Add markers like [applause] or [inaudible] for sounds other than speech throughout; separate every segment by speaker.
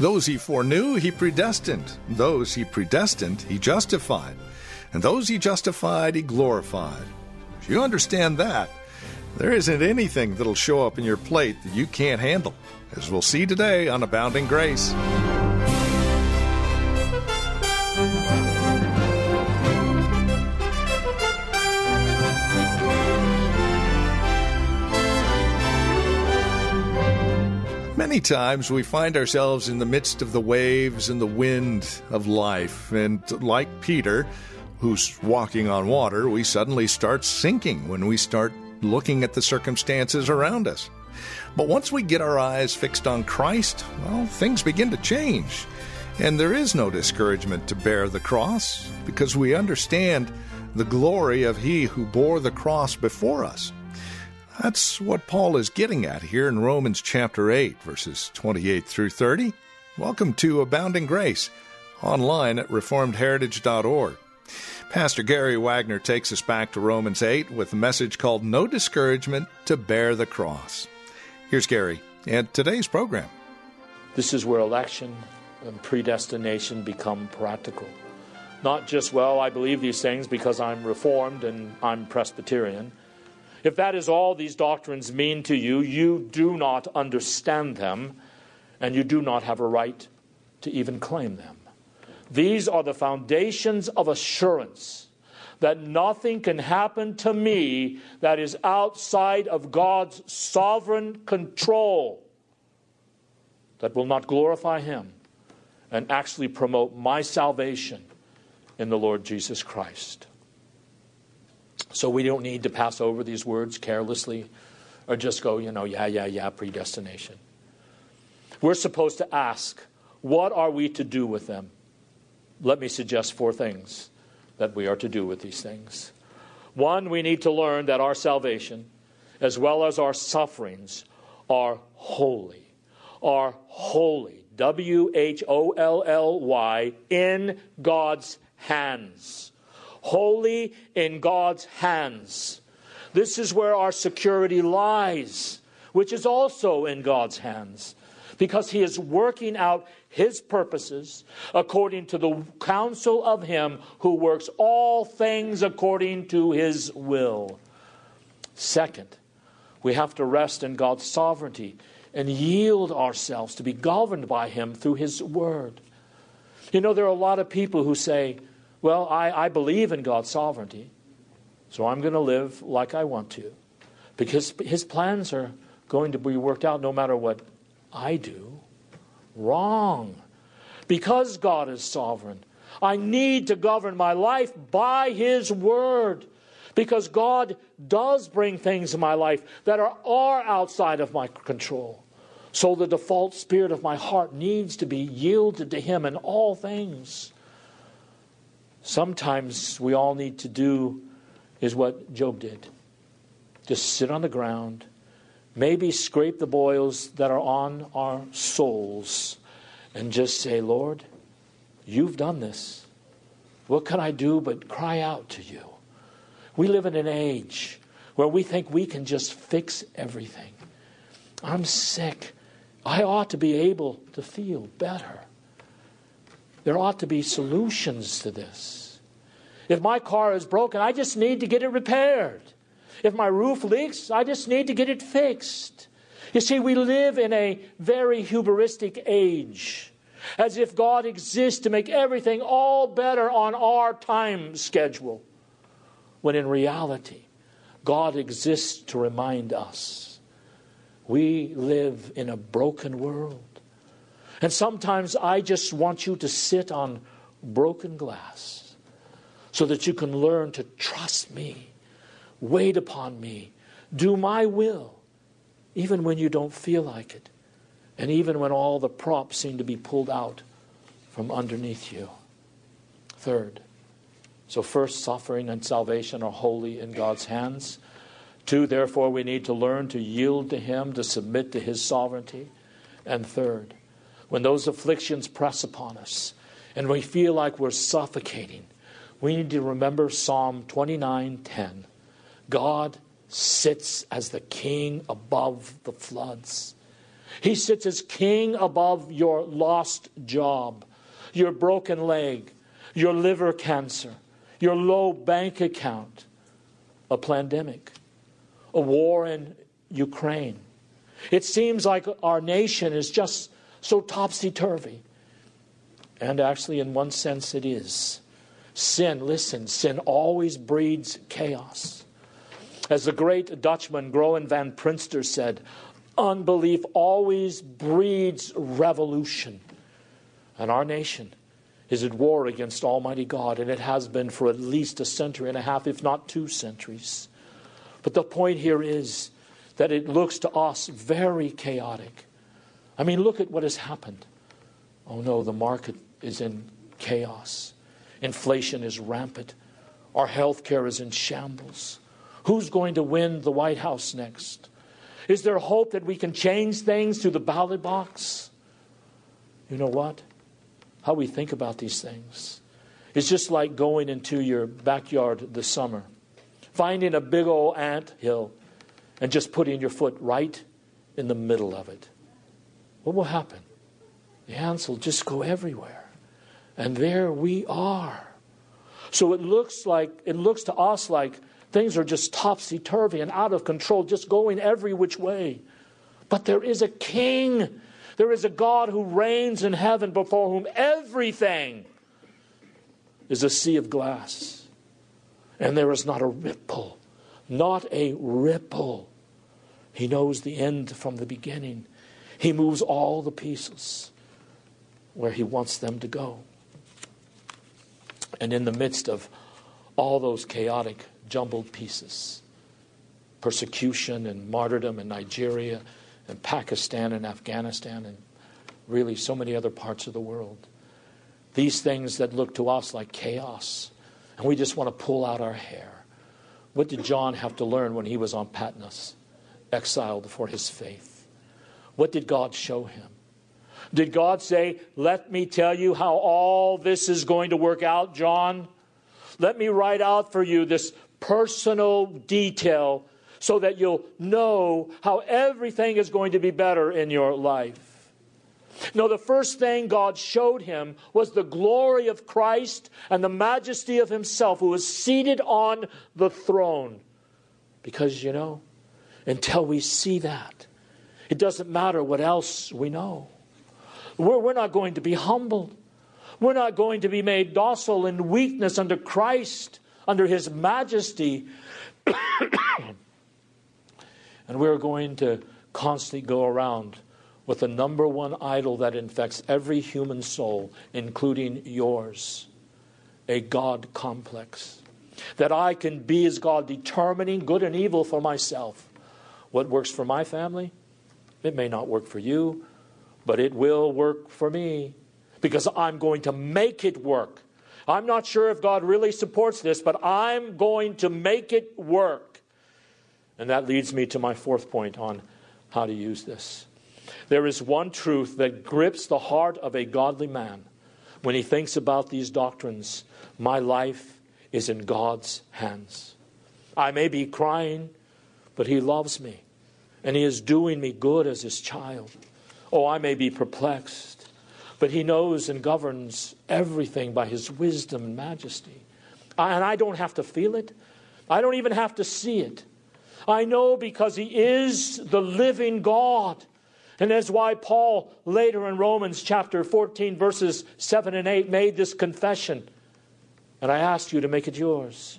Speaker 1: Those he foreknew, he predestined. Those he predestined, he justified. And those he justified, he glorified. If you understand that, there isn't anything that'll show up in your plate that you can't handle, as we'll see today on Abounding Grace. Many times we find ourselves in the midst of the waves and the wind of life, and like Peter, who's walking on water, we suddenly start sinking when we start looking at the circumstances around us. But once we get our eyes fixed on Christ, well, things begin to change. And there is no discouragement to bear the cross because we understand the glory of He who bore the cross before us. That's what Paul is getting at here in Romans chapter 8, verses 28 through 30. Welcome to Abounding Grace, online at reformedheritage.org. Pastor Gary Wagner takes us back to Romans 8 with a message called No Discouragement to Bear the Cross. Here's Gary and today's program.
Speaker 2: This is where election and predestination become practical. Not just, well, I believe these things because I'm Reformed and I'm Presbyterian. If that is all these doctrines mean to you, you do not understand them, and you do not have a right to even claim them. These are the foundations of assurance that nothing can happen to me that is outside of God's sovereign control that will not glorify Him and actually promote my salvation in the Lord Jesus Christ. So we don't need to pass over these words carelessly or just go, you know, yeah, yeah, yeah, predestination. We're supposed to ask, what are we to do with them? Let me suggest four things that we are to do with these things. One, we need to learn that our salvation, as well as our sufferings, are holy. Are holy. W H O L L Y, in God's hands wholly in God's hands. This is where our security lies, which is also in God's hands, because He is working out His purposes according to the counsel of Him who works all things according to His will. Second, we have to rest in God's sovereignty and yield ourselves to be governed by Him through His Word. You know, there are a lot of people who say, well, I, I believe in God's sovereignty, so I'm going to live like I want to because His plans are going to be worked out no matter what I do. Wrong. Because God is sovereign, I need to govern my life by His word. Because God does bring things in my life that are, are outside of my control. So the default spirit of my heart needs to be yielded to Him in all things. Sometimes we all need to do is what Job did just sit on the ground, maybe scrape the boils that are on our souls, and just say, Lord, you've done this. What can I do but cry out to you? We live in an age where we think we can just fix everything. I'm sick. I ought to be able to feel better. There ought to be solutions to this. If my car is broken, I just need to get it repaired. If my roof leaks, I just need to get it fixed. You see, we live in a very hubristic age, as if God exists to make everything all better on our time schedule, when in reality, God exists to remind us we live in a broken world. And sometimes I just want you to sit on broken glass so that you can learn to trust me, wait upon me, do my will, even when you don't feel like it, and even when all the props seem to be pulled out from underneath you. Third, so first, suffering and salvation are wholly in God's hands. Two, therefore, we need to learn to yield to Him, to submit to His sovereignty. And third, when those afflictions press upon us and we feel like we're suffocating, we need to remember Psalm 29:10. God sits as the king above the floods. He sits as king above your lost job, your broken leg, your liver cancer, your low bank account, a pandemic, a war in Ukraine. It seems like our nation is just so topsy turvy. And actually, in one sense, it is. Sin, listen, sin always breeds chaos. As the great Dutchman Groen van Prinsterer said, unbelief always breeds revolution. And our nation is at war against Almighty God, and it has been for at least a century and a half, if not two centuries. But the point here is that it looks to us very chaotic. I mean, look at what has happened. Oh no, the market is in chaos. Inflation is rampant. Our health care is in shambles. Who's going to win the White House next? Is there hope that we can change things through the ballot box? You know what? How we think about these things. It's just like going into your backyard this summer, finding a big old ant hill, and just putting your foot right in the middle of it. What will happen? The ants will just go everywhere. And there we are. So it looks like it looks to us like things are just topsy turvy and out of control, just going every which way. But there is a king there is a God who reigns in heaven before whom everything is a sea of glass. And there is not a ripple, not a ripple. He knows the end from the beginning. He moves all the pieces where He wants them to go. And in the midst of all those chaotic, jumbled pieces, persecution and martyrdom in Nigeria and Pakistan and Afghanistan and really so many other parts of the world. These things that look to us like chaos, and we just want to pull out our hair. What did John have to learn when he was on Patmos, exiled for his faith? What did God show him? Did God say, Let me tell you how all this is going to work out, John? Let me write out for you this personal detail so that you'll know how everything is going to be better in your life. No, the first thing God showed him was the glory of Christ and the majesty of Himself, who was seated on the throne. Because, you know, until we see that, it doesn't matter what else we know. We're, we're not going to be humbled. We're not going to be made docile in weakness under Christ, under His majesty. [coughs] And we're going to constantly go around with the number one idol that infects every human soul, including yours a God complex. That I can be as God, determining good and evil for myself. What works for my family, it may not work for you, but it will work for me because I'm going to make it work. I'm not sure if God really supports this, but I'm going to make it work. And that leads me to my fourth point on how to use this. There is one truth that grips the heart of a godly man when he thinks about these doctrines. My life is in God's hands. I may be crying, but He loves me, and He is doing me good as His child. Oh, I may be perplexed, but He knows and governs everything by His wisdom and majesty. And I don't have to feel it, I don't even have to see it. I know because He is the living God. And that's why Paul later in Romans chapter 14, verses 7 and 8, made this confession. And I ask you to make it yours.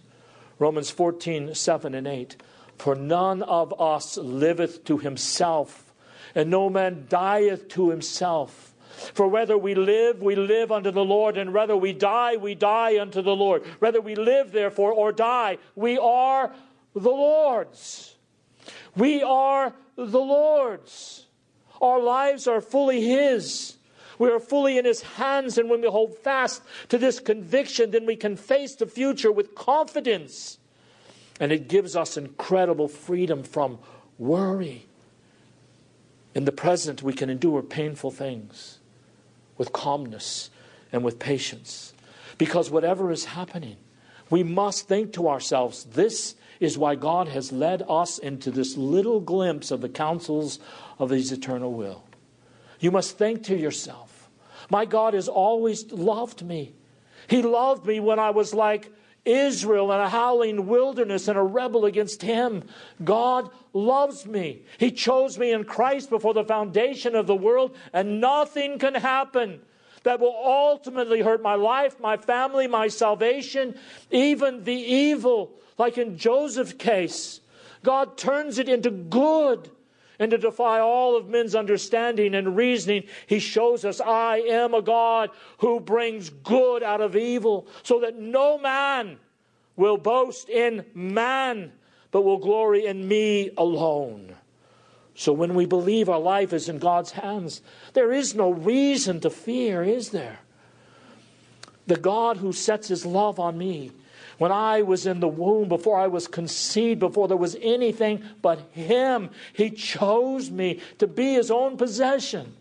Speaker 2: Romans 14, 7 and 8. For none of us liveth to himself, and no man dieth to himself. For whether we live, we live unto the Lord, and whether we die, we die unto the Lord. Whether we live, therefore, or die, we are the Lord's. We are the Lord's. Our lives are fully His. We are fully in His hands, and when we hold fast to this conviction, then we can face the future with confidence. And it gives us incredible freedom from worry. In the present, we can endure painful things with calmness and with patience. Because whatever is happening, we must think to ourselves this is why God has led us into this little glimpse of the counsels of His eternal will. You must think to yourself, my God has always loved me. He loved me when I was like Israel in a howling wilderness and a rebel against him. God loves me. He chose me in Christ before the foundation of the world, and nothing can happen that will ultimately hurt my life, my family, my salvation, even the evil, like in Joseph's case. God turns it into good and to defy all of men's understanding and reasoning, he shows us, I am a God who brings good out of evil, so that no man will boast in man, but will glory in me alone. So when we believe our life is in God's hands, there is no reason to fear, is there? The God who sets his love on me when I was in the womb, before I was conceived, before there was anything but Him, He chose me to be His own possession.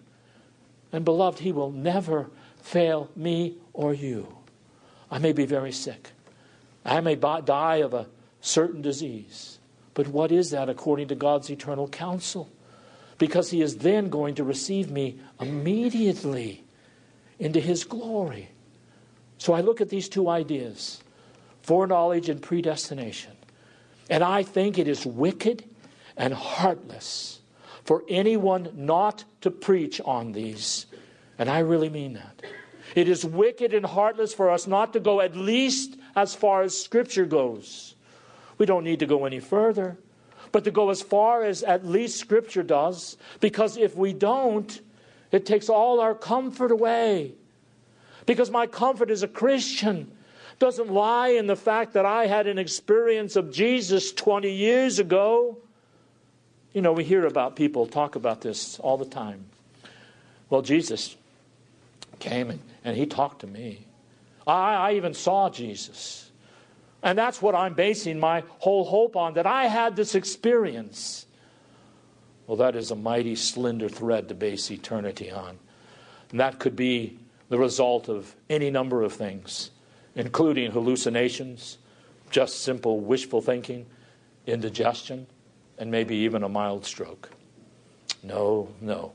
Speaker 2: And beloved, He will never fail me or you. I may be very sick. I may die of a certain disease. But what is that according to God's eternal counsel? Because He is then going to receive me immediately into His glory. So I look at these two ideas foreknowledge and predestination. And I think it is wicked and heartless for anyone not to preach on these. And I really mean that. It is wicked and heartless for us not to go at least as far as Scripture goes. We don't need to go any further, but to go as far as at least Scripture does, because if we don't, it takes all our comfort away. Because my comfort as a Christian doesn't lie in the fact that I had an experience of Jesus 20 years ago. You know, we hear about people talk about this all the time. Well, Jesus came and, and he talked to me. I, I even saw Jesus. And that's what I'm basing my whole hope on, that I had this experience. Well, that is a mighty slender thread to base eternity on. And that could be the result of any number of things including hallucinations, just simple wishful thinking, indigestion, and maybe even a mild stroke. No, no.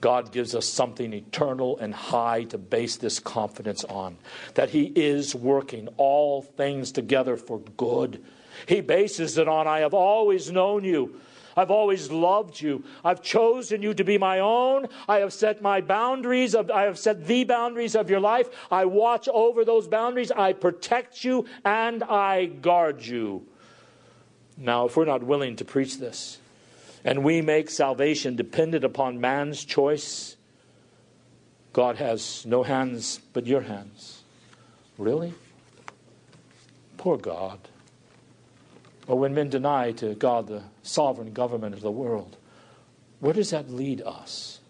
Speaker 2: God gives us something eternal and high to base this confidence on that He is working all things together for good. He bases it on, I have always known you I've always loved you. I've chosen you to be my own. I have set my boundaries of, I have set the boundaries of your life. I watch over those boundaries. I protect you and I guard you. Now, if we're not willing to preach this and we make salvation dependent upon man's choice, God has no hands but your hands. Really? Poor God. Or when men deny to God the sovereign government of the world, where does that lead us?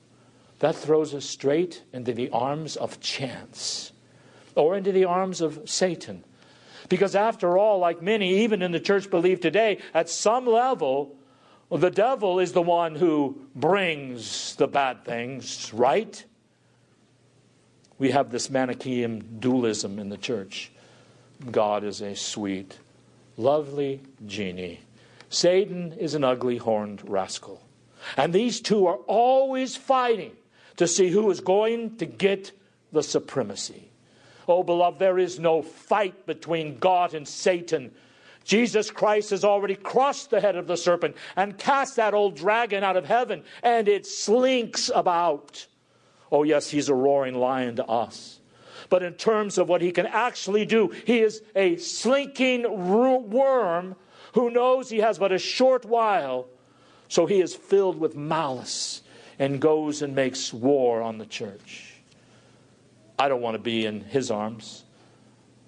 Speaker 2: That throws us straight into the arms of chance or into the arms of Satan. Because after all, like many, even in the church, believe today, at some level, the devil is the one who brings the bad things, right? We have this Manichaean dualism in the church. God is a sweet, lovely genie. Satan is an ugly horned rascal. And these two are always fighting to see who is going to get the supremacy. Oh, beloved, there is no fight between God and Satan. Jesus Christ has already crushed the head of the serpent and cast that old dragon out of heaven, and it slinks about. Oh, yes, he's a roaring lion to us but in terms of what he can actually do, he is a slinking worm who knows he has but a short while. So he is filled with malice and goes and makes war on the church. I don't want to be in his arms.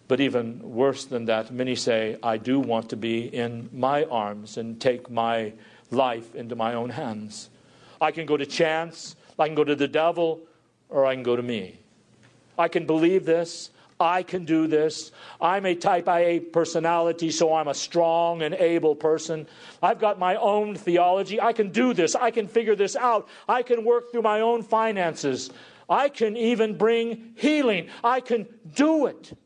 Speaker 2: But even worse than that, many say, I do want to be in my arms and take my life into my own hands. I can go to chance, I can go to the devil, or I can go to me. I can believe this. I can do this. I'm a type A personality, so I'm a strong and able person. I've got my own theology. I can do this. I can figure this out. I can work through my own finances. I can even bring healing. I can do it.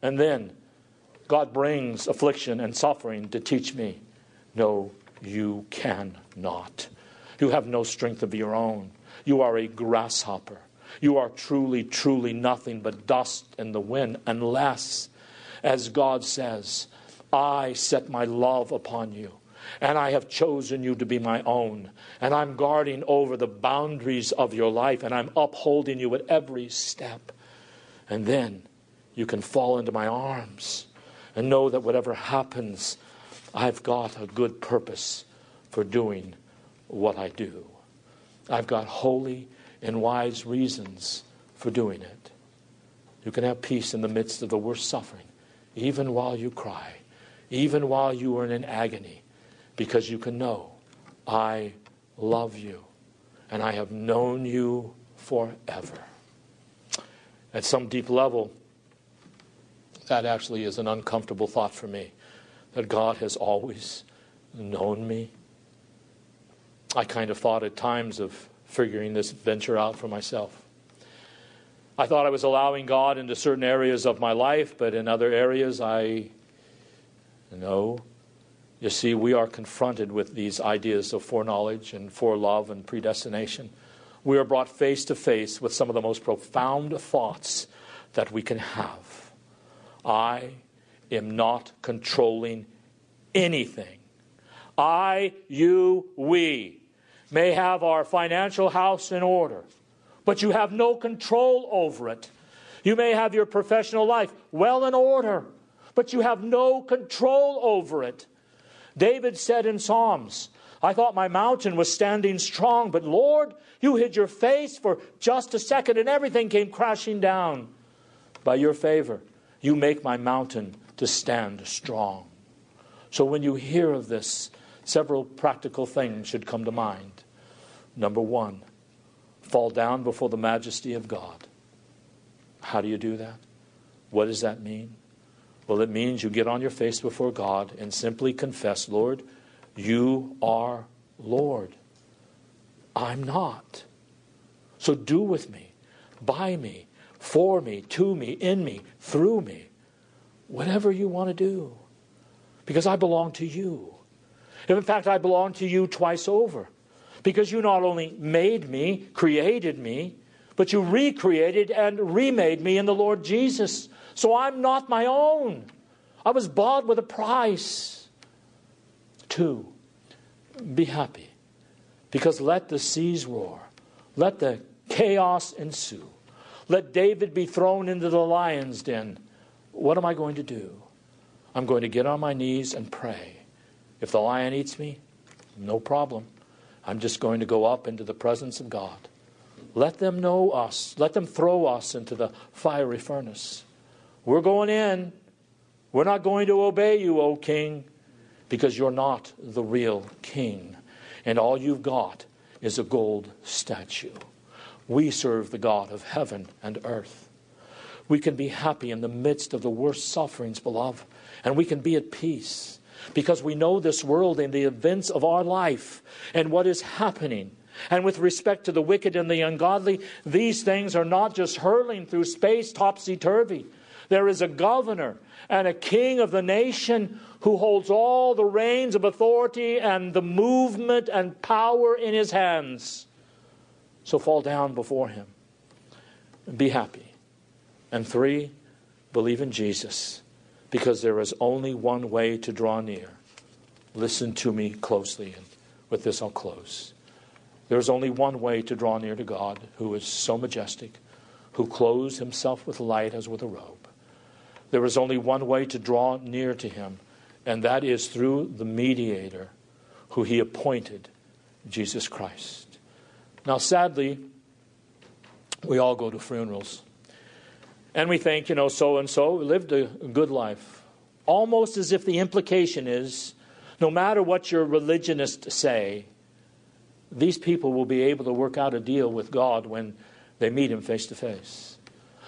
Speaker 2: And then God brings affliction and suffering to teach me no, you cannot. You have no strength of your own. You are a grasshopper. You are truly, truly nothing but dust in the wind, unless, as God says, I set my love upon you, and I have chosen you to be my own, and I'm guarding over the boundaries of your life, and I'm upholding you at every step. And then you can fall into my arms and know that whatever happens, I've got a good purpose for doing what I do. I've got holy and wise reasons for doing it. You can have peace in the midst of the worst suffering, even while you cry, even while you are in agony, because you can know, I love you, and I have known you forever. At some deep level, that actually is an uncomfortable thought for me that God has always known me. I kind of thought at times of figuring this venture out for myself. I thought I was allowing God into certain areas of my life, but in other areas, I know. You see, we are confronted with these ideas of foreknowledge and forelove and predestination. We are brought face to face with some of the most profound thoughts that we can have. I am not controlling anything. I, you, we may have our financial house in order, but you have no control over it. You may have your professional life well in order, but you have no control over it. David said in Psalms, I thought my mountain was standing strong, but Lord, you hid your face for just a second and everything came crashing down. By your favor, you make my mountain to stand strong. So when you hear of this, several practical things should come to mind. Number one, fall down before the majesty of God. How do you do that? What does that mean? Well, it means you get on your face before God and simply confess, Lord, you are Lord. I'm not. So do with me, by me, for me, to me, in me, through me, whatever you want to do. Because I belong to you. If in fact I belong to you twice over. Because you not only made me, created me, but you recreated and remade me in the Lord Jesus. So I'm not my own. I was bought with a price. Two, be happy. Because let the seas roar, let the chaos ensue, let David be thrown into the lion's den. What am I going to do? I'm going to get on my knees and pray. If the lion eats me, no problem. I'm just going to go up into the presence of God. Let them know us. Let them throw us into the fiery furnace. We're going in. We're not going to obey you, O king, because you're not the real king. And all you've got is a gold statue. We serve the God of heaven and earth. We can be happy in the midst of the worst sufferings, beloved, and we can be at peace because we know this world and the events of our life and what is happening. And with respect to the wicked and the ungodly, these things are not just hurling through space topsy turvy. There is a governor and a king of the nation who holds all the reins of authority and the movement and power in his hands. So fall down before him. Be happy. And three, believe in Jesus because there is only one way to draw near. Listen to me closely, and with this I'll close. There is only one way to draw near to God, who is so majestic, who clothes himself with light as with a robe. There is only one way to draw near to him, and that is through the mediator who he appointed, Jesus Christ. Now, sadly, we all go to funerals. And we think, you know, so and so lived a good life. Almost as if the implication is no matter what your religionists say, these people will be able to work out a deal with God when they meet Him face to face.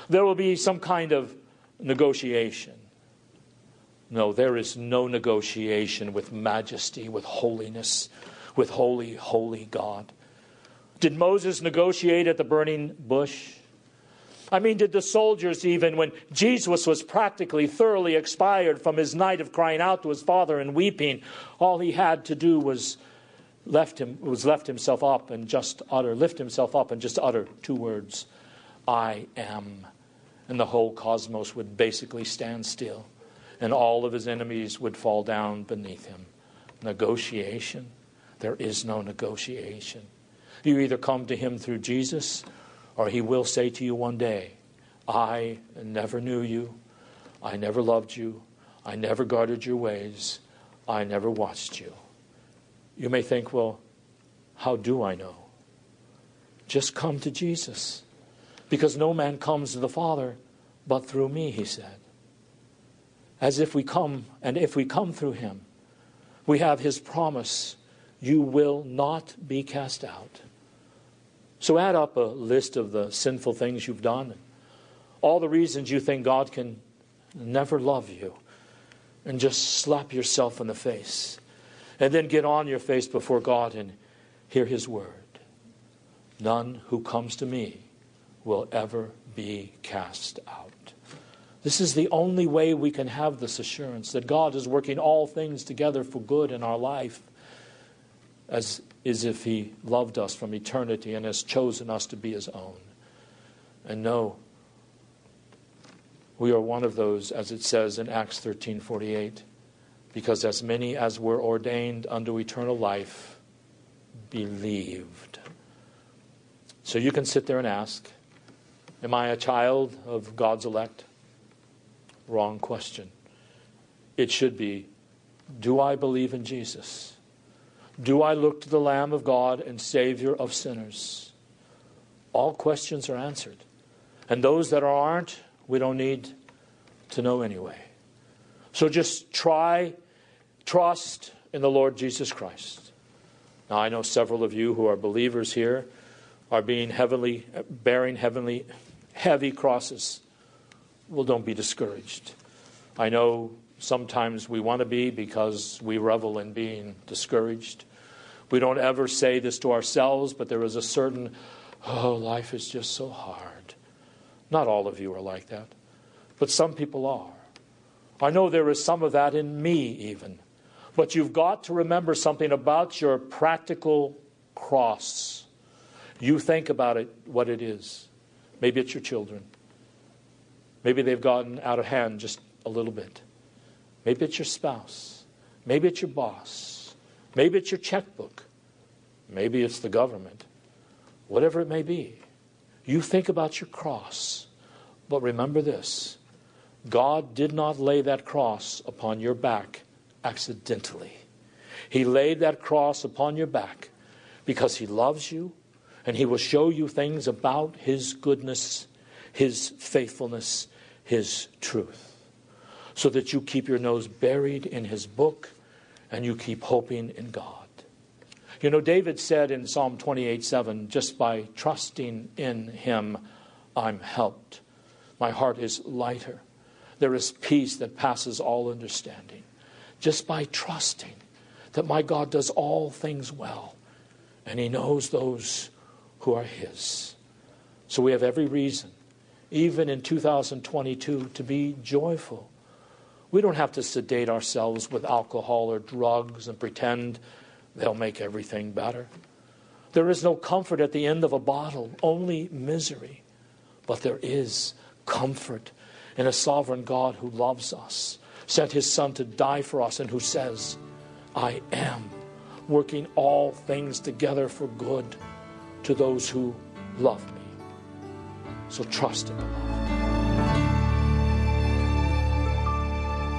Speaker 2: There will be some kind of negotiation. No, there is no negotiation with majesty, with holiness, with holy, holy God. Did Moses negotiate at the burning bush? I mean, did the soldiers, even when Jesus was practically thoroughly expired from his night of crying out to his father and weeping, all he had to do was left him was left himself up and just utter, lift himself up and just utter two words, I am. And the whole cosmos would basically stand still, and all of his enemies would fall down beneath him. Negotiation. There is no negotiation. You either come to him through Jesus or he will say to you one day, I never knew you. I never loved you. I never guarded your ways. I never watched you. You may think, well, how do I know? Just come to Jesus. Because no man comes to the Father but through me, he said. As if we come, and if we come through him, we have his promise you will not be cast out. So add up a list of the sinful things you've done, all the reasons you think God can never love you, and just slap yourself in the face. And then get on your face before God and hear His word. None who comes to me will ever be cast out. This is the only way we can have this assurance that God is working all things together for good in our life as is if he loved us from eternity and has chosen us to be his own. And no, we are one of those, as it says in Acts 13 48, because as many as were ordained unto eternal life believed. So you can sit there and ask, Am I a child of God's elect? Wrong question. It should be, Do I believe in Jesus? Do I look to the Lamb of God and Savior of sinners? All questions are answered. And those that aren't, we don't need to know anyway. So just try, trust in the Lord Jesus Christ. Now, I know several of you who are believers here are being heavily, bearing heavenly, heavy crosses. Well, don't be discouraged. I know sometimes we want to be because we revel in being discouraged. We don't ever say this to ourselves, but there is a certain, oh, life is just so hard. Not all of you are like that, but some people are. I know there is some of that in me, even. But you've got to remember something about your practical cross. You think about it, what it is. Maybe it's your children. Maybe they've gotten out of hand just a little bit. Maybe it's your spouse. Maybe it's your boss. Maybe it's your checkbook. Maybe it's the government. Whatever it may be. You think about your cross. But remember this God did not lay that cross upon your back accidentally. He laid that cross upon your back because He loves you and He will show you things about His goodness, His faithfulness, His truth, so that you keep your nose buried in His book and you keep hoping in God. You know, David said in Psalm 28 7, just by trusting in him, I'm helped. My heart is lighter. There is peace that passes all understanding. Just by trusting that my God does all things well and he knows those who are his. So we have every reason, even in 2022, to be joyful we don't have to sedate ourselves with alcohol or drugs and pretend they'll make everything better. There is no comfort at the end of a bottle, only misery. But there is comfort in a sovereign God who loves us, sent his Son to die for us, and who says, I am working all things together for good to those who love me. So trust in the Lord.